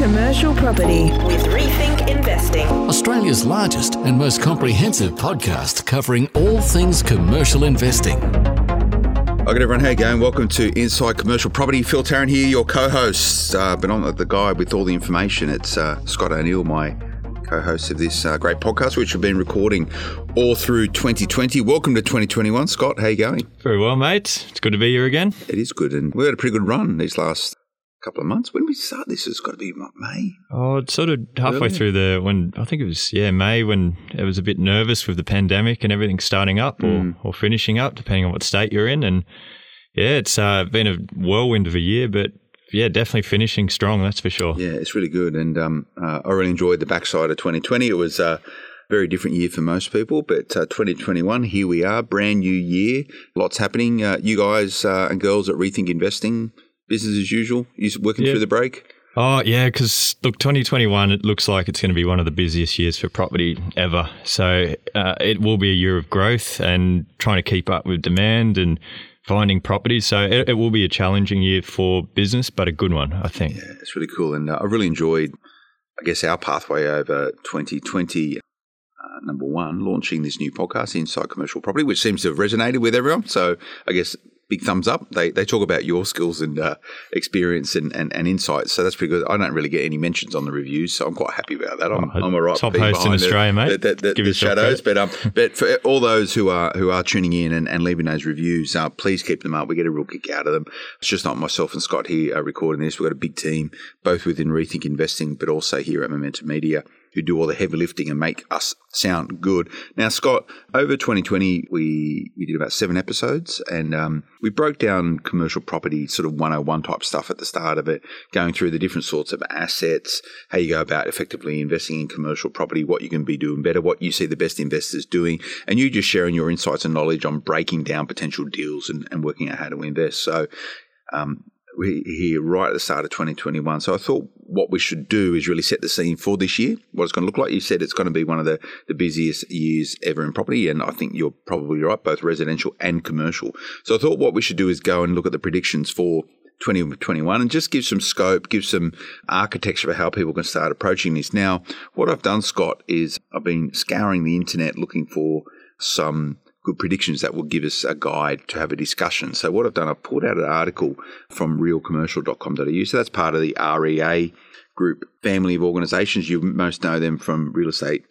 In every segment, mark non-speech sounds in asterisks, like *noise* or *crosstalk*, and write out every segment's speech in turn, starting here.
commercial property with Rethink Investing. Australia's largest and most comprehensive podcast covering all things commercial investing. Hi, good everyone. How you going? Welcome to Inside Commercial Property. Phil Tarrant here, your co-host. Uh, been on the guide with all the information. It's uh, Scott O'Neill, my co-host of this uh, great podcast, which we've been recording all through 2020. Welcome to 2021, Scott. How you going? Very well, mate. It's good to be here again. It is good, and we had a pretty good run these last couple of months. When we start this? It's got to be May. Oh, it's sort of halfway Earlier? through the when I think it was yeah May when it was a bit nervous with the pandemic and everything starting up Mm. or, or finishing up, depending on what state you're in. And yeah, it's uh, been a whirlwind of a year, but yeah, definitely finishing strong. That's for sure. Yeah, it's really good, and um, uh, I really enjoyed the backside of 2020. It was a very different year for most people, but uh, 2021, here we are, brand new year, lots happening. Uh, you guys uh, and girls at Rethink Investing, business as usual. You working Yeah. through the break? Oh yeah, because look, 2021 it looks like it's going to be one of the busiest years for property ever. So uh, it will be a year of growth and trying to keep up with demand and finding properties. So it, it will be a challenging year for business, but a good one, I think. Yeah, it's really cool, and uh, I really enjoyed, I guess, our pathway over 2020. Uh, number one, launching this new podcast, Inside Commercial Property, which seems to have resonated with everyone. So I guess big thumbs up. They they talk about your skills and uh, experience and, and, and insights. So that's pretty good. I don't really get any mentions on the reviews, so I'm quite happy about that. I'm, Oh, I'm a right top host in behind the- Australia, mate. The, the, the, Give the shadows, credit. but um, but for all those who are who are tuning in and, and leaving those reviews, uh, please keep them up. We get a real kick out of them. It's just not myself and Scott here uh, recording this. We've got a big team, both within Rethink Investing, but also here at Momentum Media, who do all the heavy lifting and make us sound good. Now, Scott, over 2020, we we did about seven episodes, and um, we broke down commercial property sort of 101 type stuff at the start of it, going through the different sorts of assets, how you go about effectively investing in commercial property, what you can be doing better, what you see the best investors doing, and you just sharing your insights and knowledge on breaking down potential deals and, and working out how to invest. So, um, here right at the start of 2021. So I thought what we should do is really set the scene for this year, what it's going to look like. You said it's going to be one of the, the busiest years ever in property, and I think you're probably right, both residential and commercial. So I thought what we should do is go and look at the predictions for 2021 and just give some scope, give some architecture for how people can start approaching this. Now, what I've done, Scott, is I've been scouring the internet looking for some good predictions that will give us a guide to have a discussion. So what I've done, I've pulled out an article from realcommercial.com.au. So that's part of the REA group family of organisations. You most know them from real estate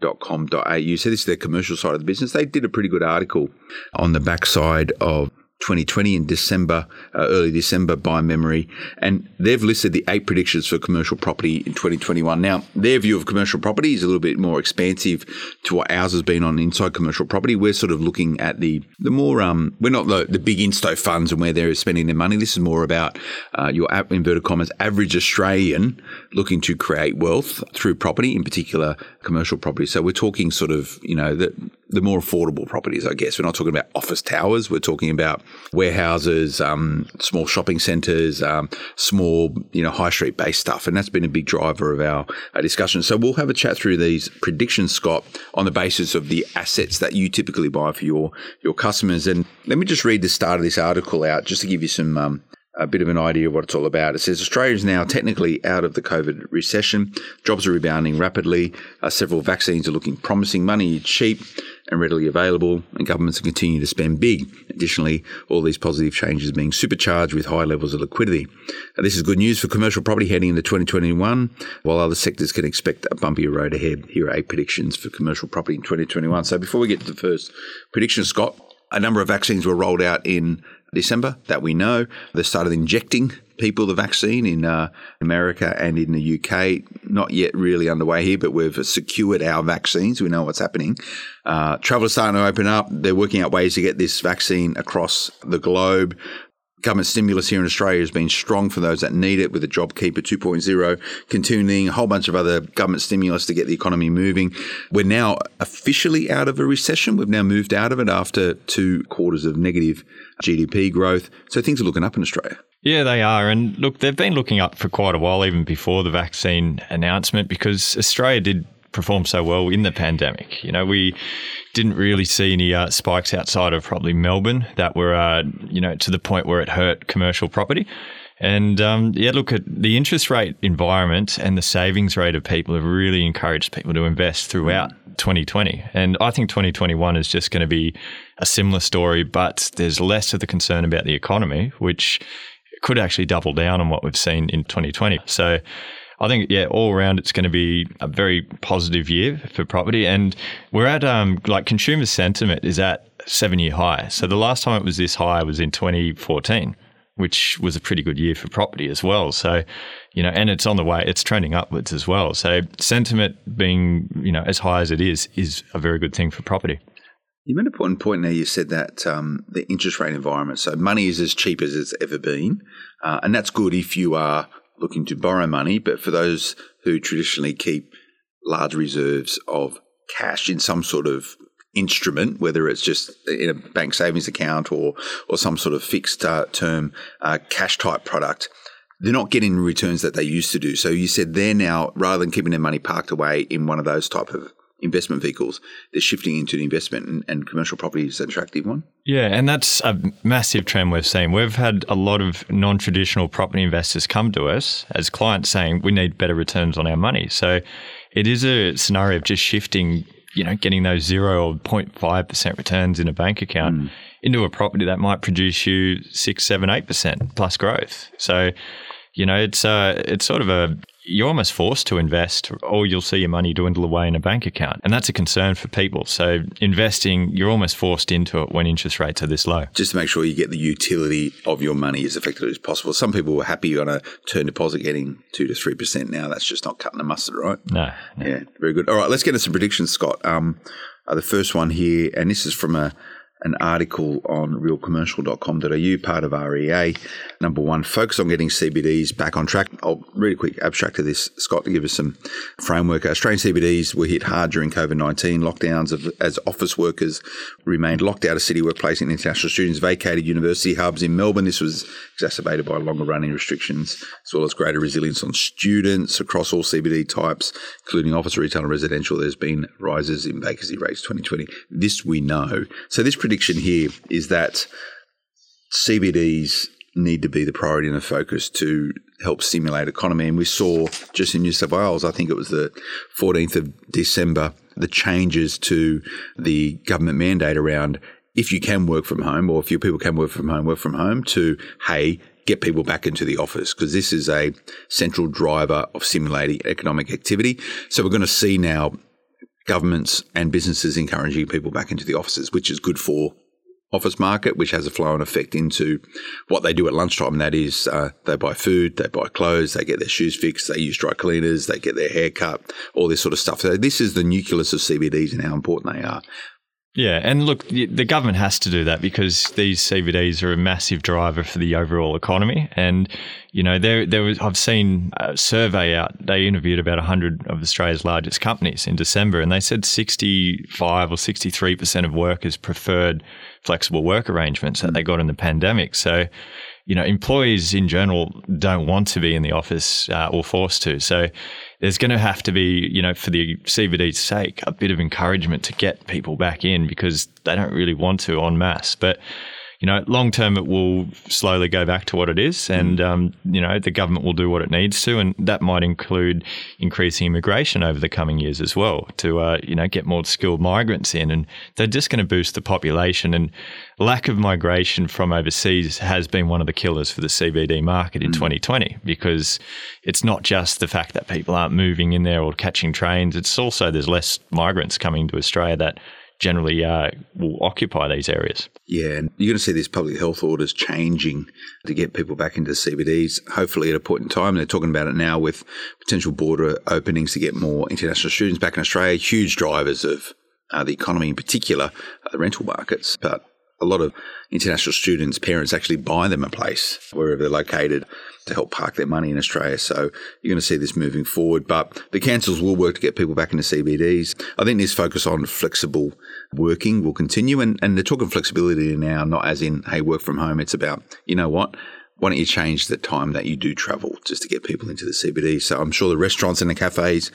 .com.au. So this is their commercial side of the business. They did a pretty good article on the backside of 2020 in December, uh, early December by memory, and they've listed the eight predictions for commercial property in 2021. Now, their view of commercial property is a little bit more expansive to what ours has been on inside commercial property. We're sort of looking at the the more um, we're not the, the big insto funds and where they're spending their money. This is more about uh, your inverted commas average Australian looking to create wealth through property, in particular commercial property. So we're talking sort of you know the the more affordable properties, I guess. We're not talking about office towers. We're talking about warehouses, um, small shopping centres, um, small, you know, high street based stuff. And that's been a big driver of our, our discussion. So we'll have a chat through these predictions, Scott, on the basis of the assets that you typically buy for your, your customers. And let me just read the start of this article out just to give you some, um, a bit of an idea of what it's all about. It says Australia is now technically out of the COVID recession. Jobs are rebounding rapidly. Uh, several vaccines are looking promising. Money is cheap and readily available, and governments are continuing to spend big. Additionally, all these positive changes being supercharged with high levels of liquidity. Uh, this is good news for commercial property heading into 2021, while other sectors can expect a bumpier road ahead. Here are eight predictions for commercial property in 2021. So before we get to the first prediction, Scott, a number of vaccines were rolled out in December that we know. They started injecting people the vaccine in uh, America and in the UK. Not yet really underway here, but we've secured our vaccines. We know what's happening. Uh, travel is starting to open up. They're working out ways to get this vaccine across the globe. Government stimulus here in Australia has been strong for those that need it with the JobKeeper 2.0 continuing, a whole bunch of other government stimulus to get the economy moving. We're now officially out of a recession. We've now moved out of it after two quarters of negative GDP growth. So things are looking up in Australia. Yeah, they are. And look, they've been looking up for quite a while, even before the vaccine announcement, because Australia did perform so well in the pandemic. You know, we didn't really see any uh, spikes outside of probably Melbourne that were, uh, you know, to the point where it hurt commercial property. And um, yeah, look at the interest rate environment and the savings rate of people have really encouraged people to invest throughout 2020. And I think 2021 is just going to be a similar story, but there's less of the concern about the economy, which could actually double down on what we've seen in 2020. So I think, yeah, all around it's going to be a very positive year for property. And we're at, um, like, consumer sentiment is at seven year high. So the last time it was this high was in 2014 which was a pretty good year for property as well. So, you know, and it's on the way, it's trending upwards as well. So, sentiment being, you know, as high as it is, is a very good thing for property. You made a important point there. You said that um, the interest rate environment, so money is as cheap as it's ever been. Uh, and that's good if you are looking to borrow money. But for those who traditionally keep large reserves of cash in some sort of instrument, whether it's just in a bank savings account or or some sort of fixed uh, term uh, cash type product, they're not getting returns that they used to do. So you said they're now rather than keeping their money parked away in one of those type of investment vehicles, they're shifting into the investment and, and, commercial property is an attractive one. Yeah, and that's a massive trend we've seen. We've had a lot of non traditional property investors come to us as clients saying we need better returns on our money. So it is a scenario of just shifting you know, getting those zero or 0.5% returns in a bank account mm. into a property that might produce you six, seven, eight percent plus growth. So, you know, it's uh, it's sort of a you're almost forced to invest, or you'll see your money dwindle away in a bank account, and that's a concern for people. So, investing, you're almost forced into it when interest rates are this low. Just to make sure you get the utility of your money as effectively as possible. Some people were happy on a term deposit getting two to three percent. Now that's just not cutting the mustard, right? No, no. Yeah, very good. All right, let's get into some predictions, Scott. Um, uh, the first one here, and this is from a an article on realcommercial.com.au, part of REA. Number one, focus on getting CBDs back on track. I'll read a quick abstract of this, Scott, to give us some framework. Australian CBDs were hit hard during COVID 19 lockdowns of, as office workers remained locked out of city workplace and international students vacated university hubs in Melbourne. This was exacerbated by longer running restrictions, as well as greater resilience on students across all CBD types, including office, retail, and residential. There's been rises in vacancy rates 2020. This we know. So this prediction here is that CBDs need to be the priority and the focus to help stimulate economy. And we saw just in New South Wales, I think it was the 14th of December, the changes to the government mandate around if you can work from home or if your people can work from home, work from home to, hey, get people back into the office because this is a central driver of stimulating economic activity. So we're going to see now governments and businesses encouraging people back into the offices, which is good for office market, which has a flow and effect into what they do at lunchtime. That is uh, they buy food, they buy clothes, they get their shoes fixed, they use dry cleaners, they get their hair cut, all this sort of stuff. So this is the nucleus of CBDs and how important they are. Yeah, and look, the government has to do that because these CBDs are a massive driver for the overall economy. And you know, there there was I've seen a survey out. They interviewed about hundred of Australia's largest companies in December, and they said sixty five or sixty three percent of workers preferred flexible work arrangements that they got in the pandemic. So you know, employees in general don't want to be in the office uh, or forced to. So there's going to have to be, you know, for the CBD's sake, a bit of encouragement to get people back in because they don't really want to en masse. But you know, long term it will slowly go back to what it is, and mm. um, you know the government will do what it needs to, and that might include increasing immigration over the coming years as well to uh, you know get more skilled migrants in, and they're just going to boost the population. And lack of migration from overseas has been one of the killers for the CBD market in mm. 2020 because it's not just the fact that people aren't moving in there or catching trains; it's also there's less migrants coming to Australia that generally uh, will occupy these areas. Yeah, and you're going to see these public health orders changing to get people back into CBDs. Hopefully, at a point in time, they're talking about it now with potential border openings to get more international students back in Australia. Huge drivers of uh, the economy, in particular, uh, the rental markets. But a lot of international students' parents actually buy them a place wherever they're located to help park their money in Australia. So you're going to see this moving forward. But the councils will work to get people back into CBDs. I think this focus on flexible working will continue. And, and they're talking flexibility now, not as in, hey, work from home. It's about, you know what? Why don't you change the time that you do travel just to get people into the CBD? So I'm sure the restaurants and the cafes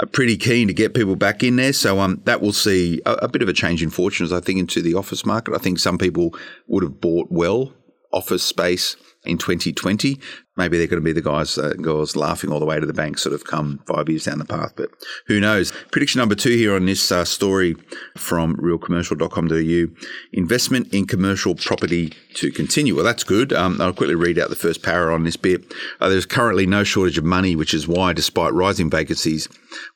are pretty keen to get people back in there. So um, that will see a, a bit of a change in fortunes, I think, into the office market. I think some people would have bought well office space in 2020. Maybe they're going to be the guys uh, girls laughing all the way to the bank, sort of come five years down the path, but who knows? Prediction number two here on this uh, story from realcommercial.com.au investment in commercial property to continue. Well, that's good. Um, I'll quickly read out the first para on this bit. Uh, there's currently no shortage of money, which is why, despite rising vacancies,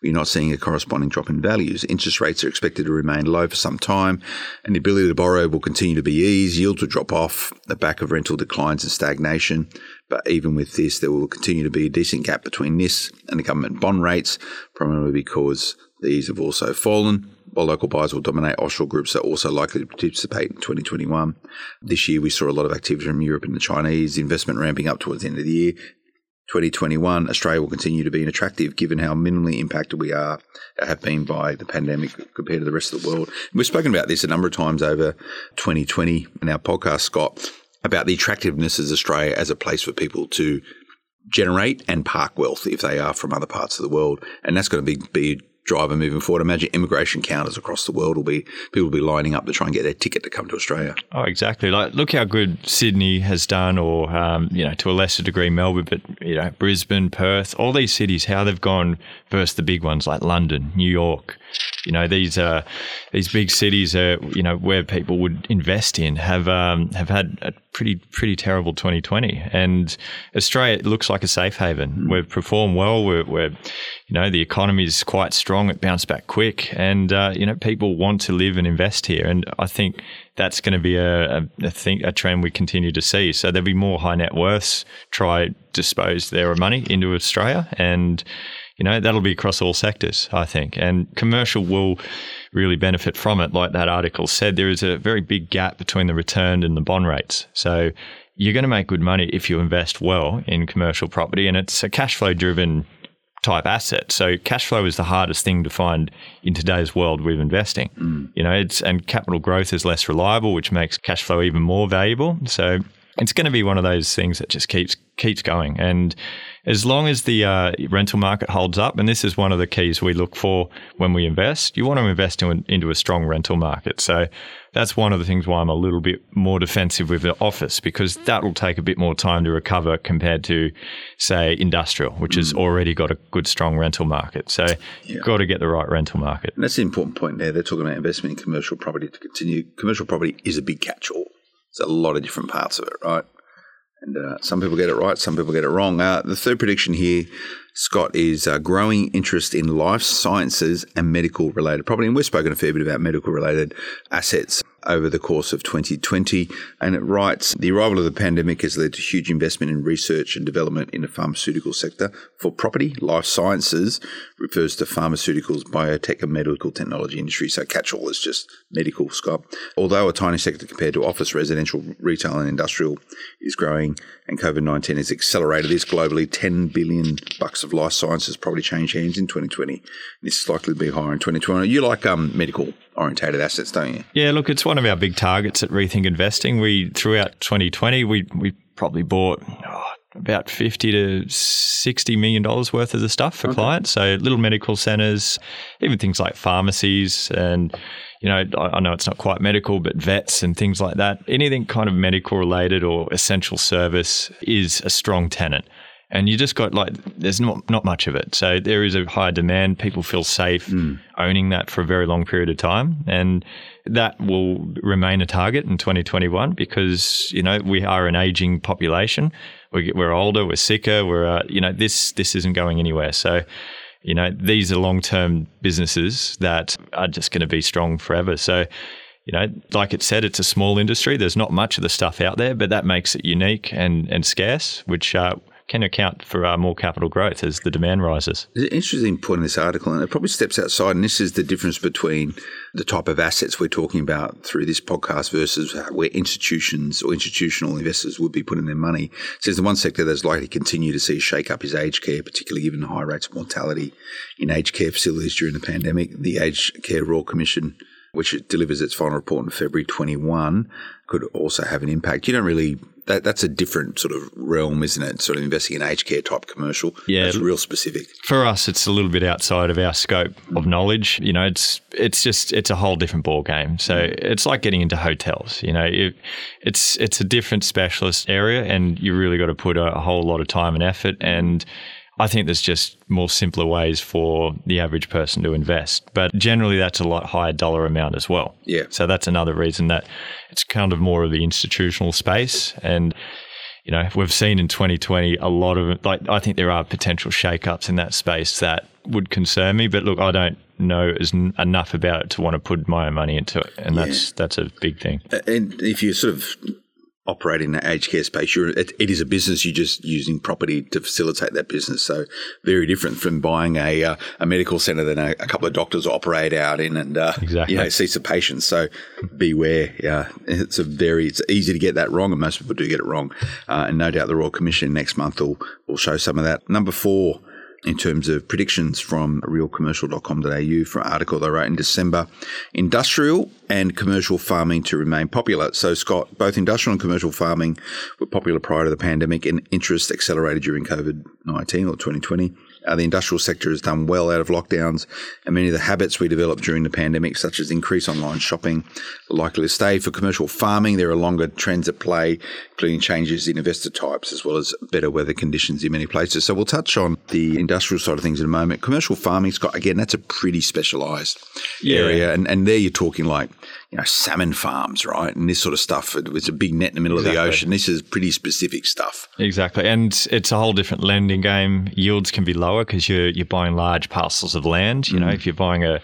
we're not seeing a corresponding drop in values. Interest rates are expected to remain low for some time, and the ability to borrow will continue to be eased. Yields will drop off the back of rental declines and stagnation. But even with this, there will continue to be a decent gap between this and the government bond rates, primarily because these have also fallen. While local buyers will dominate, offshore groups are also likely to participate in 2021. This year, we saw a lot of activity from Europe and the Chinese, investment ramping up towards the end of the year. 2021, Australia will continue to be attractive given how minimally impacted we are, have been by the pandemic compared to the rest of the world. We've spoken about this a number of times over 2020 in our podcast, Scott, about the attractiveness of Australia as a place for people to generate and park wealth if they are from other parts of the world. And that's going to be, be a driver moving forward. Imagine immigration counters across the world will be people will be lining up to try and get their ticket to come to Australia. Oh, exactly. Like look how good Sydney has done, or um, you know to a lesser degree Melbourne, but you know Brisbane, Perth, all these cities, how they've gone versus the big ones like London, New York. You know these uh, these big cities are you know where people would invest in have um, have had a pretty pretty terrible 2020, and Australia looks like a safe haven. Mm. We've performed well. We're, we're you know, the economy is quite strong. It bounced back quick, and uh, you know, people want to live and invest here. And I think that's going to be a, a, a, thing, a trend we continue to see. So there'll be more high net worths try dispose their money into Australia, and you know that'll be across all sectors. I think, and commercial will really benefit from it. Like that article said, there is a very big gap between the return and the bond rates. So you're going to make good money if you invest well in commercial property, and it's a cash flow driven type asset. So cash flow is the hardest thing to find in today's world with investing. Mm. You know, it's and capital growth is less reliable, which makes cash flow even more valuable. So it's going to be one of those things that just keeps keeps going. And as long as the uh, rental market holds up, and this is one of the keys we look for when we invest, you want to invest in, into a strong rental market. So that's one of the things why I'm a little bit more defensive with the office because that will take a bit more time to recover compared to, say, industrial, which has mm. already got a good, strong rental market. So yeah. you've got to get the right rental market. And that's the important point there. They're talking about investment in commercial property to continue. Commercial property is a big catch all. There's a lot of different parts of it, right? And uh, some people get it right, some people get it wrong. Uh, the third prediction here, Scott, is uh, growing interest in life sciences and medical related property. And we've spoken a fair bit about medical related assets over the course of 2020. And it writes The arrival of the pandemic has led to huge investment in research and development in the pharmaceutical sector. For property, life sciences refers to pharmaceuticals, biotech, and medical technology industry. So catch all is just medical, Scott. Although a tiny sector compared to office, residential, retail, and industrial is growing, and COVID 19 has accelerated this globally, 10 billion bucks of life sciences probably changed hands in 2020. This is likely to be higher in 2020. You like um, medical orientated assets, don't you? Yeah, look, it's one of our big targets at Rethink Investing. We throughout 2020, we we probably bought oh, about 50 to 60 million dollars worth of the stuff for okay. clients. So little medical centers, even things like pharmacies and you know, I know it's not quite medical, but vets and things like that. Anything kind of medical related or essential service is a strong tenant and you just got like there's not not much of it. So there is a high demand. People feel safe mm. owning that for a very long period of time, and that will remain a target in 2021 because you know we are an aging population. We're, we're older, we're sicker, we're uh, you know this this isn't going anywhere. So you know these are long term businesses that are just going to be strong forever. So you know, like it said, it's a small industry. There's not much of the stuff out there, but that makes it unique and, and scarce, which uh, can account for uh, more capital growth as the demand rises. It's an interesting point in this article, and it probably steps outside. And this is the difference between the type of assets we're talking about through this podcast versus where institutions or institutional investors would be putting their money. It says the one sector that's likely to continue to see shake up is aged care, particularly given the high rates of mortality in aged care facilities during the pandemic. The Aged Care Royal Commission which delivers its final report in February 21, could also have an impact. You don't really that, that's a different sort of realm, isn't it? Sort of investing in aged care type commercial. Yeah. It's real specific. For us, it's a little bit outside of our scope of knowledge. You know, it's it's just it's a whole different ball game. So it's like getting into hotels. You know, it, it's it's a different specialist area, and you really got to put a, a whole lot of time and effort. And I think there's just more simpler ways for the average person to invest. But generally, that's a lot higher dollar amount as well. Yeah. So that's another reason that it's kind of more of the institutional space. And, you know, we've seen in 2020 a lot of, like, I think there are potential shakeups in that space that would concern me. But look, I don't know as enough about it to want to put my own money into it. And that's, that's a big thing. And if you sort of operate in the aged care space, you're, it, it is a business. You're just using property to facilitate that business. So very different from buying a uh, a medical centre that a, a couple of doctors operate out in and uh, Exactly. you know see some patients. So beware. Yeah, it's a very it's easy to get that wrong, and most people do get it wrong. Uh, and no doubt the Royal Commission next month will will show some of that. Number four. In terms of predictions from realcommercial.com.au for an article they wrote in December, industrial and commercial farming to remain popular. So, Scott, both industrial and commercial farming were popular prior to the pandemic, and interest accelerated during COVID 19 or 2020. Uh, the industrial sector has done well out of lockdowns, and many of the habits we developed during the pandemic, such as increased online shopping, are likely to stay. For commercial farming, there are longer trends at play, including changes in investor types as well as better weather conditions in many places. So we'll touch on the industrial side of things in a moment. Commercial farming, Scott, again, that's a pretty specialised Yeah. area, and and there you're talking like you know salmon farms, right, and this sort of stuff. It was a big net in the middle of the ocean. This is pretty specific stuff. Exactly, and it's a whole different lending game. Yields can be lower because you're you're buying large parcels of land. You know, if you're buying a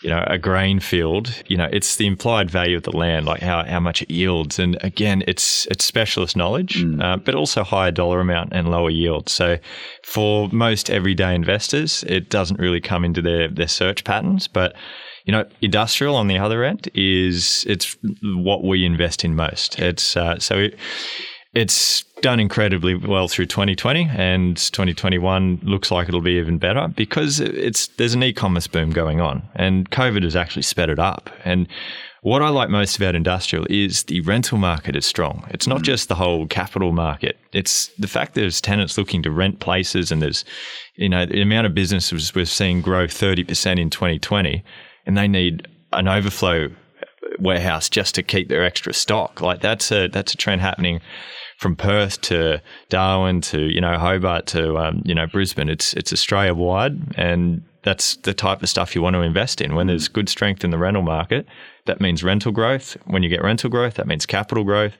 you know a grain field, you know it's the implied value of the land, like how, how much it yields. And again, it's it's specialist knowledge, uh, but also higher dollar amount and lower yield. So for most everyday investors, it doesn't really come into their their search patterns, but you know, industrial on the other end is it's what we invest in most. It's uh, so it, it's done incredibly well through 2020 and 2021 looks like it'll be even better because it's there's an e-commerce boom going on and COVID has actually sped it up and what I like most about industrial is the rental market is strong. It's not just the whole capital market. It's the fact that there's tenants looking to rent places and there's, you know, the amount of businesses we're seeing grow 30% in 2020 and they need an overflow warehouse just to keep their extra stock. Like that's a, that's a trend happening from Perth to Darwin to you know Hobart to um, you know Brisbane. It's it's Australia wide, and that's the type of stuff you want to invest in. When there's good strength in the rental market, that means rental growth. When you get rental growth, that means capital growth.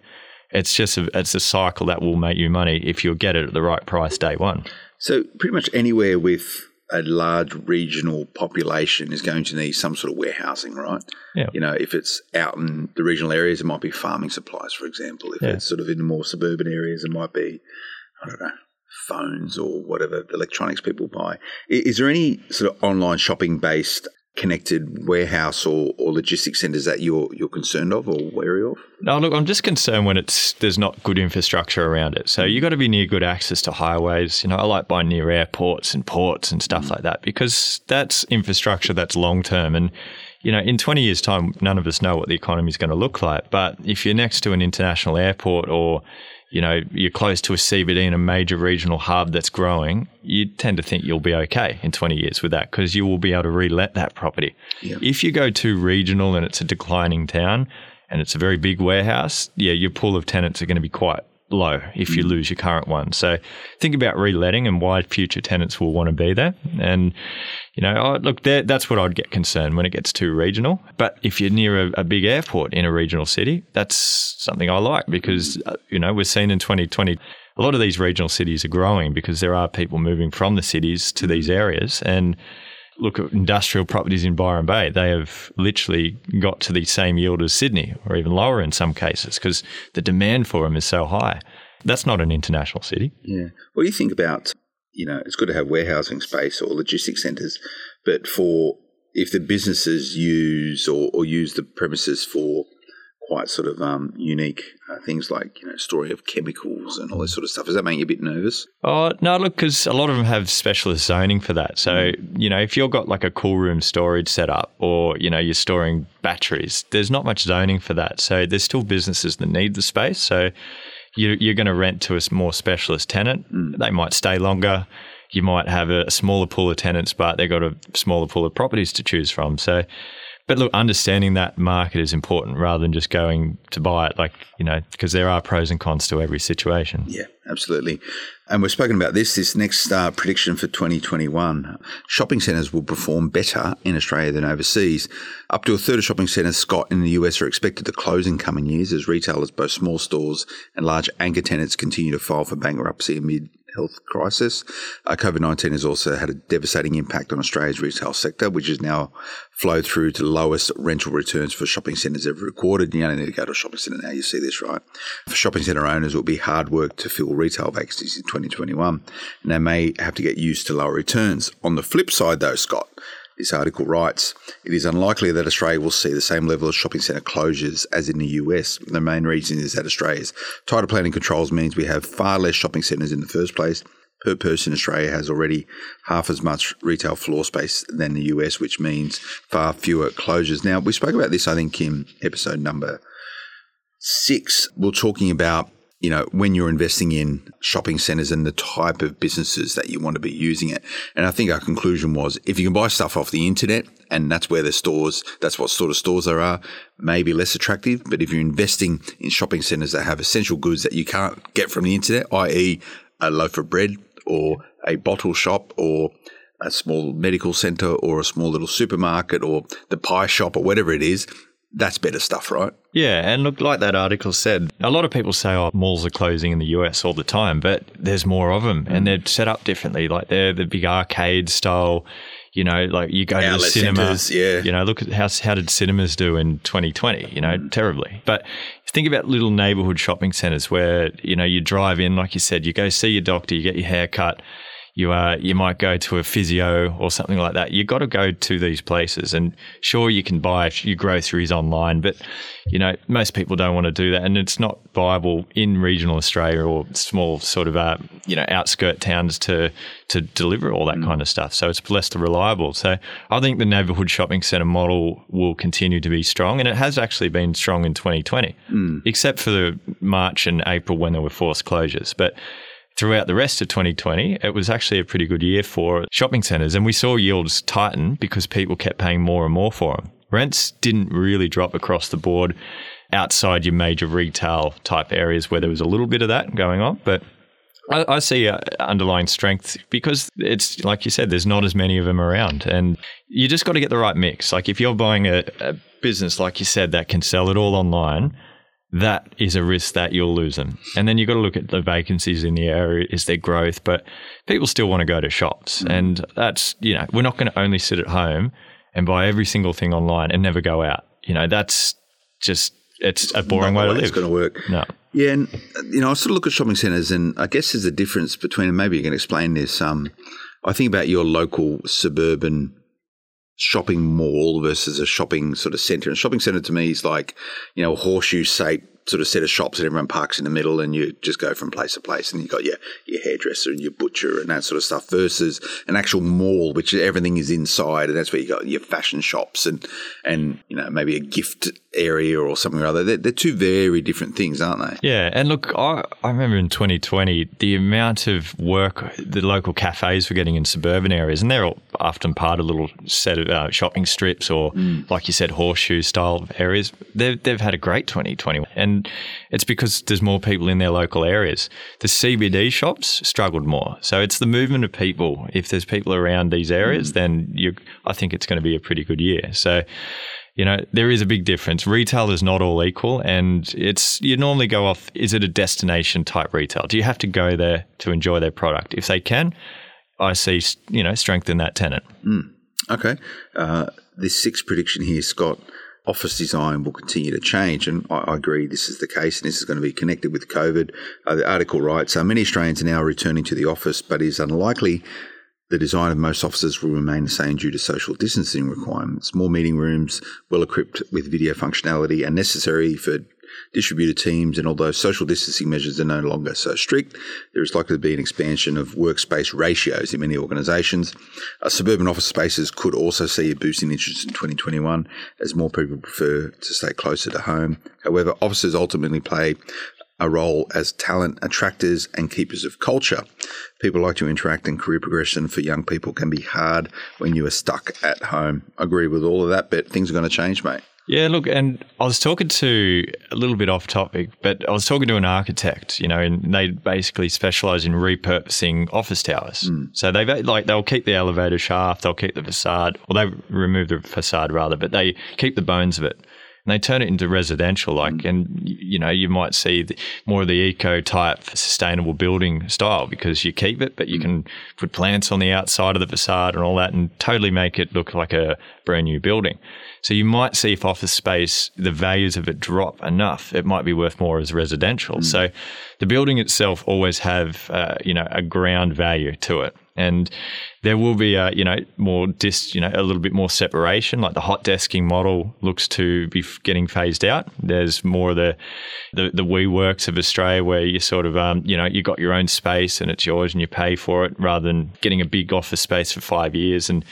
It's just a, it's a cycle that will make you money if you get it at the right price day one. So pretty much anywhere with a large regional population is going to need some sort of warehousing, right? Yeah. You know, if it's out in the regional areas, it might be farming supplies, for example. If Yeah. it's sort of in the more suburban areas, it might be, I don't know, phones or whatever electronics people buy. Is there any sort of online shopping based connected warehouse or, or logistics centres that you're you're concerned of or wary of? No, look, I'm just concerned when it's there's not good infrastructure around it. So you've got to be near good access to highways. You know, I like buying near airports and ports and stuff mm. like that because that's infrastructure that's long term. And you know, in 20 years' time, none of us know what the economy is going to look like. But if you're next to an international airport or you know, you're close to a CBD in a major regional hub that's growing, you tend to think you'll be okay in 20 years with that because you will be able to relet that property. If you go too regional and it's a declining town and it's a very big warehouse, yeah, your pool of tenants are going to be quite low if you lose your current one. So think about reletting and why future tenants will want to be there. And, you know, oh, look, that's what I'd get concerned when it gets too regional. But if you're near a, a big airport in a regional city, that's something I like because, uh, you know, we're seeing in 2020, a lot of these regional cities are growing because there are people moving from the cities to these areas. And look at industrial properties in Byron Bay. They have literally got to the same yield as Sydney or even lower in some cases because the demand for them is so high. That's not an international city. Yeah. What do you think about, you know, it's good to have warehousing space or logistics centres, but for if the businesses use or, or use the premises for quite sort of um, unique uh, things like, you know, storing of chemicals and all this sort of stuff, does that make you a bit nervous? Oh, no, look, because a lot of them have specialist zoning for that. So, you know, if you've got like a cool room storage setup or, you know, you're storing batteries, there's not much zoning for that. So there's still businesses that need the space. So, you, you're going to rent to a more specialist tenant. Mm. They might stay longer. You might have a smaller pool of tenants, but they've got a smaller pool of properties to choose from. So, but look, understanding that market is important rather than just going to buy it, like, you know, because there are pros and cons to every situation. Yeah, absolutely. And we've spoken about this, this next uh, prediction for 2021. Shopping centres will perform better in Australia than overseas. Up to a third of shopping centres, Scott, in the US are expected to close in coming years as retailers, both small stores and large anchor tenants, continue to file for bankruptcy amid health crisis. Uh, COVID 19 has also had a devastating impact on Australia's retail sector, which has now flowed through to lowest rental returns for shopping centres ever recorded. You only need to go to a shopping centre now, you see this, right? For shopping centre owners, it will be hard work to fill retail vacancies in 2021, and they may have to get used to lower returns. On the flip side, though, Scott, this article writes, it is unlikely that Australia will see the same level of shopping centre closures as in the US. The main reason is that Australia's tighter planning controls means we have far less shopping centres in the first place. Per person, Australia has already half as much retail floor space than the US, which means far fewer closures. Now, we spoke about this, I think, in episode number six. We're talking about you know, when you're investing in shopping centers and the type of businesses that you want to be using it. And I think our conclusion was if you can buy stuff off the internet and that's where the stores, that's what sort of stores there are, maybe less attractive. But if you're investing in shopping centers that have essential goods that you can't get from the internet, i.e., a loaf of bread or a bottle shop or a small medical center or a small little supermarket or the pie shop or whatever it is, that's better stuff, right? Yeah, and look, like that article said, a lot of people say, oh, malls are closing in the US all the time, but there's more of them and mm. they're set up differently. Like they're the big arcade style, you know, like you go to the cinema. centres, yeah. You know, look at how, how did cinemas do in 2020? You know, mm. terribly. But think about little neighborhood shopping centers where, you know, you drive in, like you said, you go see your doctor, you get your hair cut you uh, you might go to a physio or something like that. You've got to go to these places, and sure, you can buy your groceries online, but you know most people don't want to do that, and it's not viable in regional Australia or small sort of uh, you know outskirt towns to to deliver all that kind of stuff. So it's less reliable. So I think the neighbourhood shopping centre model will continue to be strong, and it has actually been strong in 2020, except for the March and April when there were forced closures, but throughout the rest of 2020, it was actually a pretty good year for shopping centres. And we saw yields tighten because people kept paying more and more for them. Rents didn't really drop across the board outside your major retail type areas where there was a little bit of that going on. But I, I see uh, underlying strength because it's like you said, there's not as many of them around. And you just got to get the right mix. Like if you're buying a, a business, like you said, that can sell it all online, that is a risk that you'll lose them. And then you've got to look at the vacancies in the area. Is there growth? But people still want to go to shops. And that's, you know, we're not going to only sit at home and buy every single thing online and never go out. You know, that's just, it's a boring way Not to live. It's going to work. No. Yeah, and you know, I sort of look at shopping centres, and I guess there's a difference between. And maybe you can explain this. Um, I think about your local suburban shopping mall versus a shopping sort of centre. And shopping centre to me is like, you know, horseshoe shaped sort of set of shops that everyone parks in the middle and you just go from place to place and you've got your, your hairdresser and your butcher and that sort of stuff versus an actual mall, which everything is inside and that's where you got your fashion shops and, and, you know, maybe a gift area or something or other. They're, they're two very different things, aren't they? Yeah, and look, I, I remember in 2020 the amount of work the local cafes were getting in suburban areas, and they're all often part of little set of uh, shopping strips or, like you said, horseshoe style areas. They've they've had a great 2020, and it's because there's more people in their local areas. The CBD shops struggled more, so it's the movement of people. If there's people around these areas, then you, I think it's going to be a pretty good year. So you know, there is a big difference. Retail is not all equal, and it's you normally go off. Is it a destination type retail? Do you have to go there to enjoy their product? If they can, I see you know strength in that tenant. Okay. Uh, this sixth prediction here, Scott, office design will continue to change. And I, I agree this is the case, and this is going to be connected with COVID. Uh, the article writes uh, Many Australians are now returning to the office, but it is unlikely the design of most offices will remain the same due to social distancing requirements. More meeting rooms, well equipped with video functionality, are necessary for distributed teams, and although social distancing measures are no longer so strict, there is likely to be an expansion of workspace ratios in many organisations. Uh, suburban office spaces could also see a boost in interest in 2021 as more people prefer to stay closer to home. However, offices ultimately play a role as talent attractors and keepers of culture. People like to interact and career progression for young people can be hard when you are stuck at home. I agree with all of that, but things are going to change, mate. Yeah, look, and I was talking to a little bit off topic, but I was talking to an architect, you know, and they basically specialize in repurposing office towers. Mm. So they like they'll keep the elevator shaft, they'll keep the facade, or they remove the facade rather, but they keep the bones of it and they turn it into residential. Like, mm. and you know, you might see the, more of the eco type sustainable building style because you keep it, but you mm. can put plants on the outside of the facade and all that, and totally make it look like a brand new building. So you might see if office space, the values of it drop enough, it might be worth more as residential. Mm. So the building itself always have, uh, you know, a ground value to it. And there will be a, you know, more dis, you know, a little bit more separation. Like the hot desking model looks to be getting phased out. There's more of the, the, the WeWorks of Australia where you sort of, um, you know, you got your own space and it's yours and you pay for it rather than getting a big office space for five years. And,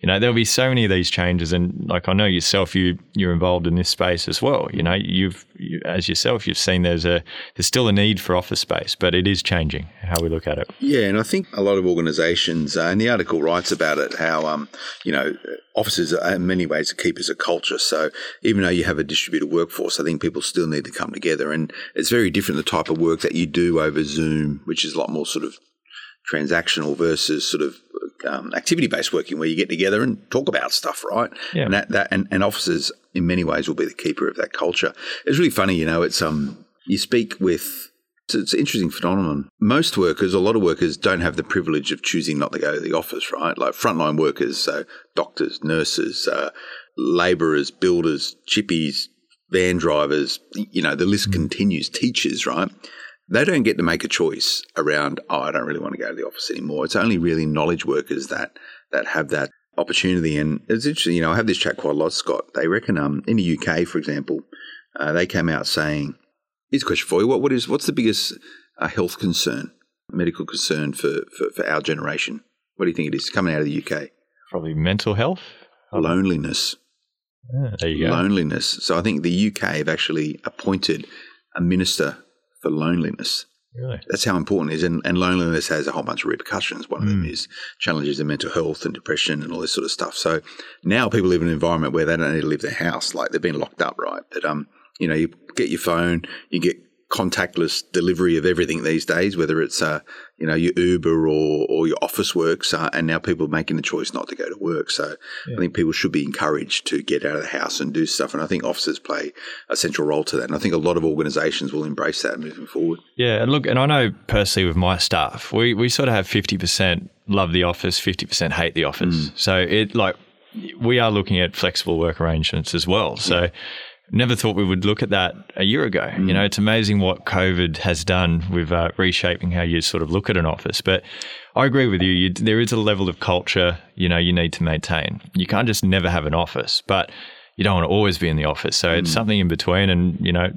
you know, there'll be so many of these changes. And like I know yourself, you, you're involved in this space as well. You know, you've, you, as yourself, you've seen there's a, there's still a need for office space, but it is changing how we look at it. Yeah. And I think a lot of organizations, uh, and the article writes about it, how, um, you know, offices are in many ways keepers of culture. So even though you have a distributed workforce, I think people still need to come together. And it's very different the type of work that you do over Zoom, which is a lot more sort of transactional versus sort of um, activity based working where you get together and talk about stuff, right? Yeah. And that, that and, and offices in many ways will be the keeper of that culture. It's really funny, you know. It's um you speak with it's, an interesting phenomenon. Most workers, a lot of workers, don't have the privilege of choosing not to go to the office, right? Like frontline workers, so doctors, nurses, uh, labourers, builders, chippies, van drivers, you know, the list mm. continues, teachers, right? They don't get to make a choice around, oh, I don't really want to go to the office anymore. It's only really knowledge workers that that have that opportunity. And it's interesting, you know, I have this chat quite a lot, Scott. They reckon um, in the UK, for example, uh, they came out saying Here's a question for you: What what is what's the biggest uh, health concern, medical concern for, for, for our generation? What do you think it is coming out of the UK? Probably mental health, loneliness. Yeah, there you go. Loneliness. So I think the UK have actually appointed a minister for loneliness. Really? That's how important it is. And, and loneliness has a whole bunch of repercussions. One of mm. them is challenges in mental health and depression and all this sort of stuff. So now people live in an environment where they don't need to leave their house. Like they've been locked up, right? But um, you know, you get your phone, you get contactless delivery of everything these days, whether it's uh, you know your Uber or, or your Officeworks, uh, and now people are making the choice not to go to work. So yeah. I think people should be encouraged to get out of the house and do stuff, and I think offices play a central role to that. And I think a lot of organisations will embrace that moving forward. Yeah, and look, and I know personally with my staff, we we sort of have fifty percent love the office, fifty percent hate the office. Mm. So it like we are looking at flexible work arrangements as well. So. Yeah never thought we would look at that a year ago. Mm. You know, it's amazing what COVID has done with uh, reshaping how you sort of look at an office. But I agree with you. you. There is a level of culture, you know, you need to maintain. You can't just never have an office, but you don't want to always be in the office. So mm. it's something in between. And, you know,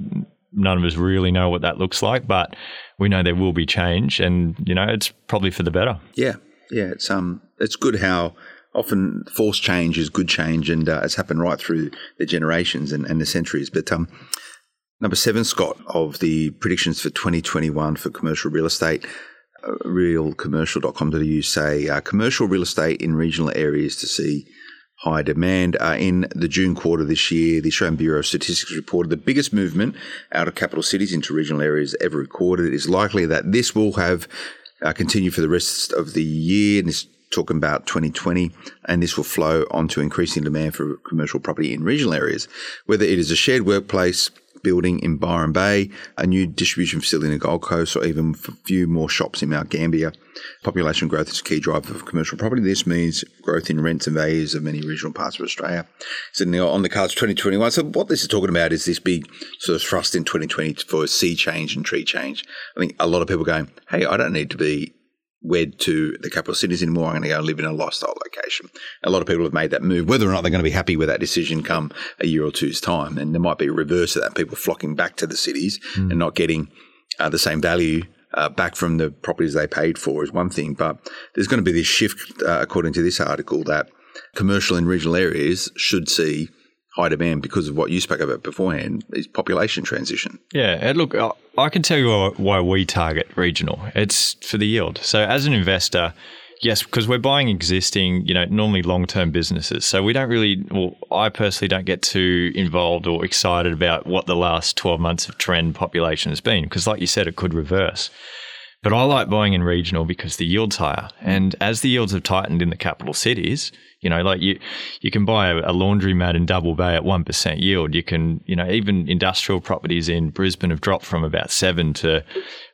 none of us really know what that looks like, but we know there will be change and, you know, it's probably for the better. Yeah. Yeah. It's, um, it's good how, often forced change is good change, and uh, it's happened right through the generations and, and the centuries. But um, number seven, Scott, of the predictions for 2021 for commercial real estate, uh, realcommercial.com.au say uh, commercial real estate in regional areas to see high demand. Uh, in the June quarter this year, the Australian Bureau of Statistics reported the biggest movement out of capital cities into regional areas ever recorded. It is likely that this will have uh, continued for the rest of the year, and this talking about 2020, and this will flow onto increasing demand for commercial property in regional areas, whether it is a shared workplace building in Byron Bay, a new distribution facility in the Gold Coast, or even a few more shops in Mount Gambier. Population growth is a key driver for commercial property. This means growth in rents and values of many regional parts of Australia. Sitting on the cards 2021. So what this is talking about is this big sort of thrust in 2020 for sea change and tree change. I think a lot of people going, hey, I don't need to be wed to the capital cities anymore. I'm going to go and live in a lifestyle location. A lot of people have made that move, whether or not they're going to be happy with that decision come a year or two's time. And there might be a reverse of that, people flocking back to the cities mm. and not getting uh, the same value uh, back from the properties they paid for is one thing. But there's going to be this shift, uh, according to this article, that commercial in regional areas should see high demand because of what you spoke about beforehand is population transition. Yeah, and look, I- can tell you why- why we target regional. It's for the yield. So as an investor, yes, because we're buying existing, you know, normally long-term businesses. So we don't really, well, I personally don't get too involved or excited about what the last 12 months of trend population has been, because like you said, it could reverse. But I like buying in regional because the yield's higher. And as the yields have tightened in the capital cities, you know, like you, you can buy a, a laundromat in Double Bay at 1% yield. You can, you know, even industrial properties in Brisbane have dropped from about 7 to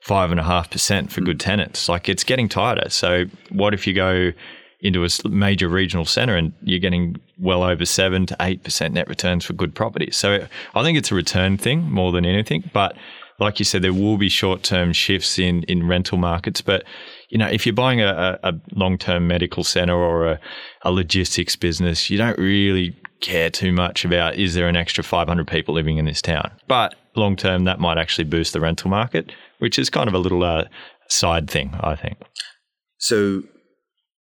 5.5% for good tenants. Like it's getting tighter. So what if you go into a major regional centre and you're getting well over 7 to 8% net returns for good properties? So I think it's a return thing more than anything. But like you said, there will be short term shifts in, in rental markets. But, you know, if you're buying a, a long term medical center or a, a logistics business, you don't really care too much about is there an extra 500 people living in this town. But long term, that might actually boost the rental market, which is kind of a little uh, side thing, I think. So,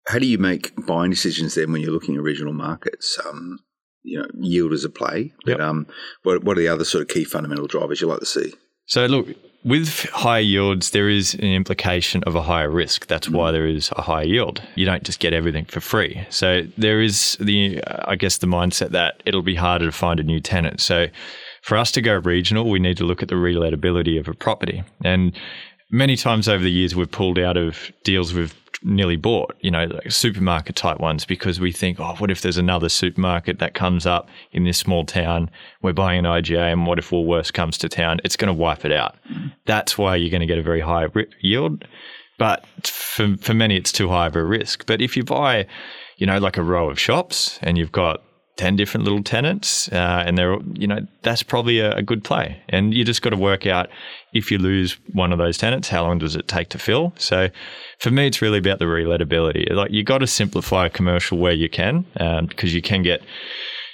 how do you make buying decisions then when you're looking at regional markets? Um, you know, yield is a play, but Yep. um, what, what are the other sort of key fundamental drivers you like to see? So, look, with higher yields, there is an implication of a higher risk. That's why there is a higher yield. You don't just get everything for free. So, there is the, uh, I guess, the mindset that it'll be harder to find a new tenant. So, for us to go regional, we need to look at the relettability of a property. And many times over the years, we've pulled out of deals we've nearly bought, you know, like supermarket type ones, because we think, oh, what if there's another supermarket that comes up in this small town? We're buying an IGA, and what if Woolworths comes to town? It's going to wipe it out. Mm. That's why you're going to get a very high yield. But for, for many, it's too high of a risk. But if you buy, you know, like a row of shops and you've got 10 different little tenants uh, and they're, you know, that's probably a, a good play. And you just got to work out if you lose one of those tenants, how long does it take to fill? So for me, it's really about the relettability. Like you got to simplify a commercial where you can um, because you can get,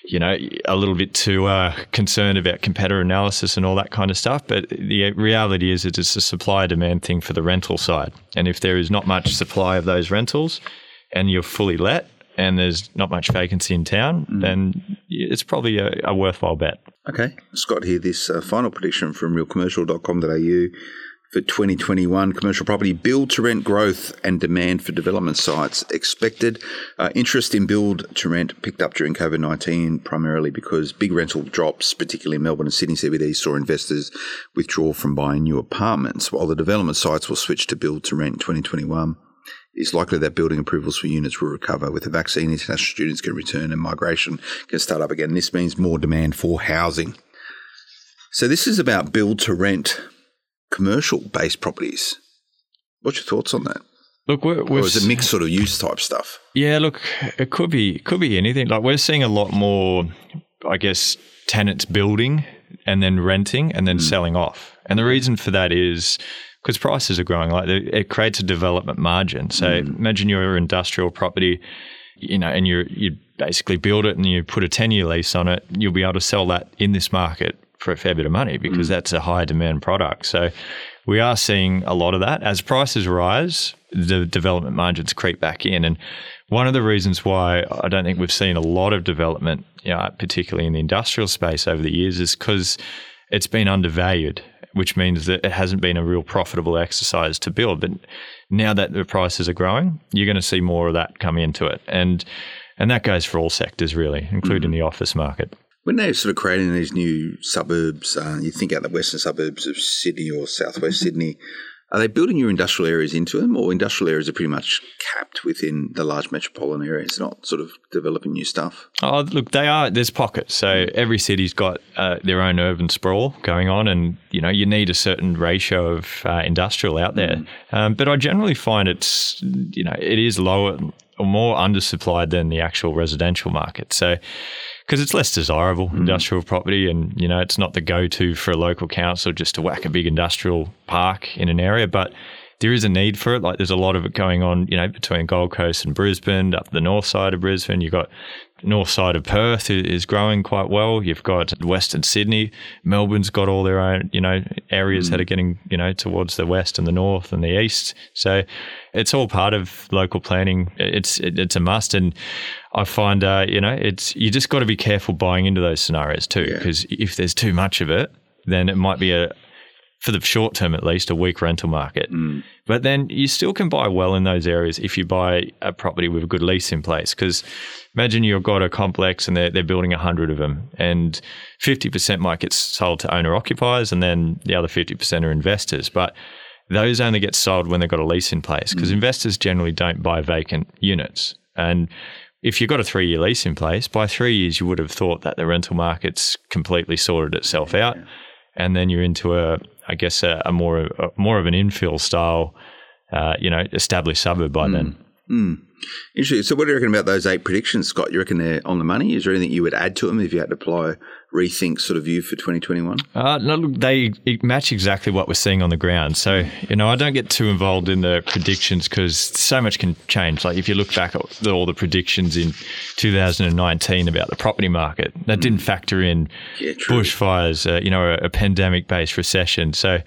you know, a little bit too uh, concerned about competitor analysis and all that kind of stuff. But the reality is, it's a supply demand thing for the rental side. And if there is not much supply of those rentals and you're fully let and there's not much vacancy in town, then it's probably a, a worthwhile bet. Okay, Scott here. This uh, final prediction from realcommercial.com.au for 2021 commercial property build to rent growth and demand for development sites expected. Uh, interest in build to rent picked up during COVID 19 primarily because big rental drops, particularly in Melbourne and Sydney CBD, saw investors withdraw from buying new apartments, while the development sites will switch to build to rent in 2021. It's likely that building approvals for units will recover with the vaccine. International students can return and migration can start up again. This means more demand for housing. So this is about build to rent commercial based properties. What's your thoughts on that? Look, we're, Or we're is it mixed sort of use type stuff? Yeah, look, it could be it could be anything. Like we're seeing a lot more, I guess, tenants building and then renting and then hmm. selling off. And the reason for that is because prices are growing. Like it creates a development margin. So hmm. imagine you're industrial property, you know, and you you basically build it and you put a ten year lease on it. You'll be able to sell that in this market for a fair bit of money because hmm. that's a high demand product. So we are seeing a lot of that. As prices rise, the development margins creep back in. And one of the reasons why I don't think we've seen a lot of development, you know, particularly in the industrial space over the years, is because it's been undervalued, which means that it hasn't been a real profitable exercise to build. But now that the prices are growing, you're going to see more of that come into it. And and that goes for all sectors really, including the office market. When they're sort of creating these new suburbs, uh, you think out the western suburbs of Sydney or southwest *laughs* Sydney, are they building your industrial areas into them, or industrial areas are pretty much capped within the large metropolitan areas, not sort of developing new stuff? Oh, look, they are. There's pockets. So every city's got uh, their own urban sprawl going on, and you know you need a certain ratio of uh, industrial out there. Um, but I generally find it's you know it is lower or more undersupplied than the actual residential market. So because it's less desirable hmm. industrial property, and you know it's not the go-to for a local council just to whack a big industrial park in an area, but there is a need for it. Like there's a lot of it going on, you know, between Gold Coast and Brisbane, up the north side of Brisbane. You've got north side of Perth is growing quite well. You've got Western Sydney. Melbourne's got all their own, you know, areas mm. that are getting, you know, towards the west and the north and the east. So it's all part of local planning. It's it's a must. And I find, uh, you know, it's you just got to be careful buying into those scenarios too, because yeah. if there's too much of it, then it might be a for the short term at least, a weak rental market. Mm. But then you still can buy well in those areas if you buy a property with a good lease in place. Because imagine you've got a complex and they're, they're building 100 of them, and 50% might get sold to owner occupiers, and then the other 50% are investors. But those only get sold when they've got a lease in place because mm. investors generally don't buy vacant units. And if you've got a three year lease in place, by three years, you would have thought that the rental market's completely sorted itself out. And then you're into a, I guess, a, a more a, more of an infill style, uh, you know, established suburb by mm. then. Mm. Interesting. So, what do you reckon about those eight predictions, Scott? You reckon they're on the money? Is there anything you would add to them if you had to apply rethink sort of view for 2021? Uh, no, look, they match exactly what we're seeing on the ground. So, you know, I don't get too involved in the predictions because so much can change. Like if you look back at all the predictions in 2019 about the property market, that mm. didn't factor in yeah, bushfires, uh, you know, a, a pandemic based recession. So,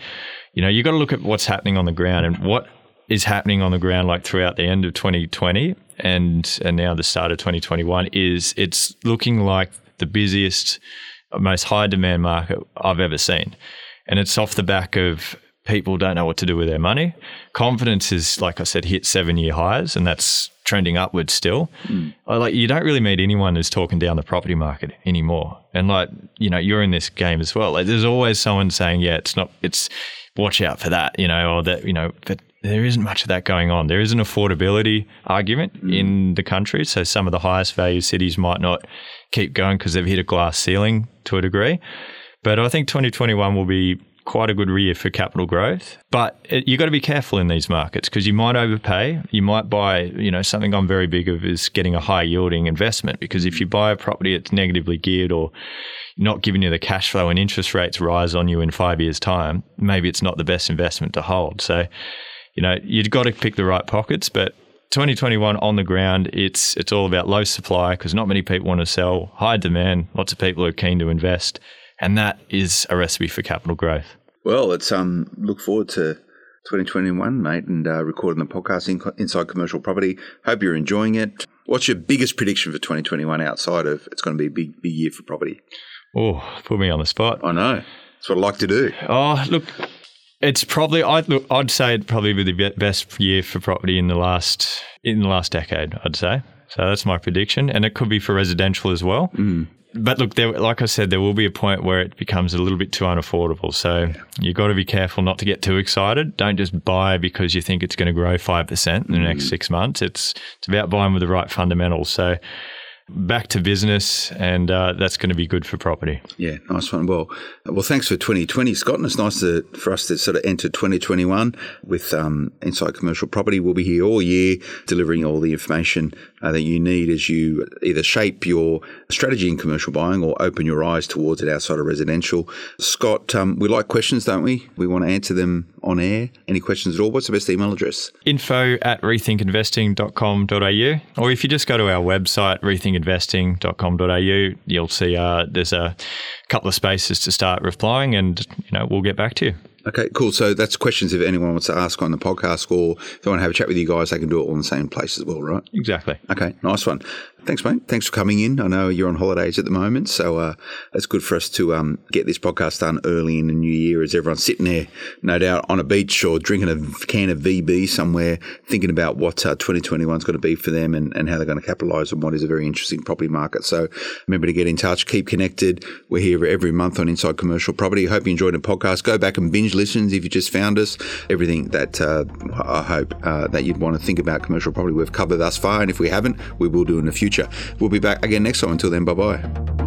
you know, you've got to look at what's happening on the ground and what is happening on the ground like throughout the end of 2020 and and now the start of 2021 is it's looking like the busiest most high demand market I've ever seen. And it's off the back of people don't know what to do with their money. Confidence is like I said hit 7 year highs and that's trending upwards still. Mm. like you don't really meet anyone who's talking down the property market anymore. And like you know you're in this game as well. Like there's always someone saying yeah it's not it's watch out for that, you know, or that, you know, but there isn't much of that going on. There is an affordability argument mm. in the country. So some of the highest value cities might not keep going because they've hit a glass ceiling to a degree. But I think 2021 will be quite a good year for capital growth. But it, you've got to be careful in these markets because you might overpay. You might buy, you know, something I'm very big of is getting a high yielding investment because if you buy a property that's negatively geared or not giving you the cash flow and interest rates rise on you in five years' time, maybe it's not the best investment to hold. So you know, you've got to pick the right pockets, but 2021 on the ground, it's it's all about low supply because not many people want to sell, high demand, lots of people are keen to invest, and that is a recipe for capital growth. Well, let's um look forward to 2021, mate, and uh, recording the podcast in, inside commercial property. Hope you're enjoying it. What's your biggest prediction for 2021 outside of it's going to be a big big year for property? Oh, put me on the spot. I know. That's what I like to do. Oh, look, it's probably I'd look, I'd say it probably be the best year for property in the last in the last decade. I'd say so. That's my prediction, and it could be for residential as well. Mm. But look, there, like I said, there will be a point where it becomes a little bit too unaffordable. So you've got to be careful not to get too excited. Don't just buy because you think it's going to grow five percent in the next mm. six months. It's it's about buying with the right fundamentals. So back to business, and uh, that's going to be good for property. Yeah, nice one. Well, well, thanks for 2020, Scott. And it's nice to, for us to sort of enter 2021 with um, Inside Commercial Property. We'll be here all year delivering all the information uh, that you need as you either shape your strategy in commercial buying or open your eyes towards it outside of residential. Scott, um, we like questions, don't we? We want to answer them on air. Any questions at all? What's the best email address? Info at rethinkinvesting.com.au. Or if you just go to our website, rethinkinvesting.com.au, you'll see uh, there's a couple of spaces to start replying and you know we'll get back to you. Okay, cool. So that's questions if anyone wants to ask on the podcast or if they want to have a chat with you guys, they can do it all in the same place as well, right? Exactly. Okay, nice one. Thanks, mate. Thanks for coming in. I know you're on holidays at the moment, so uh, it's good for us to um, get this podcast done early in the new year as everyone's sitting there, no doubt, on a beach or drinking a can of VB somewhere, thinking about what uh, 2021 is going to be for them and, and how they're going to capitalise on what is a very interesting property market. So remember to get in touch, keep connected. We're here every month on Inside Commercial Property. Hope you enjoyed the podcast. Go back and binge listens if you just found us. Everything that uh, I hope uh, that you'd want to think about commercial property we've covered thus far, and if we haven't, we will do in the future future. We'll be back again next time. Until then, bye bye.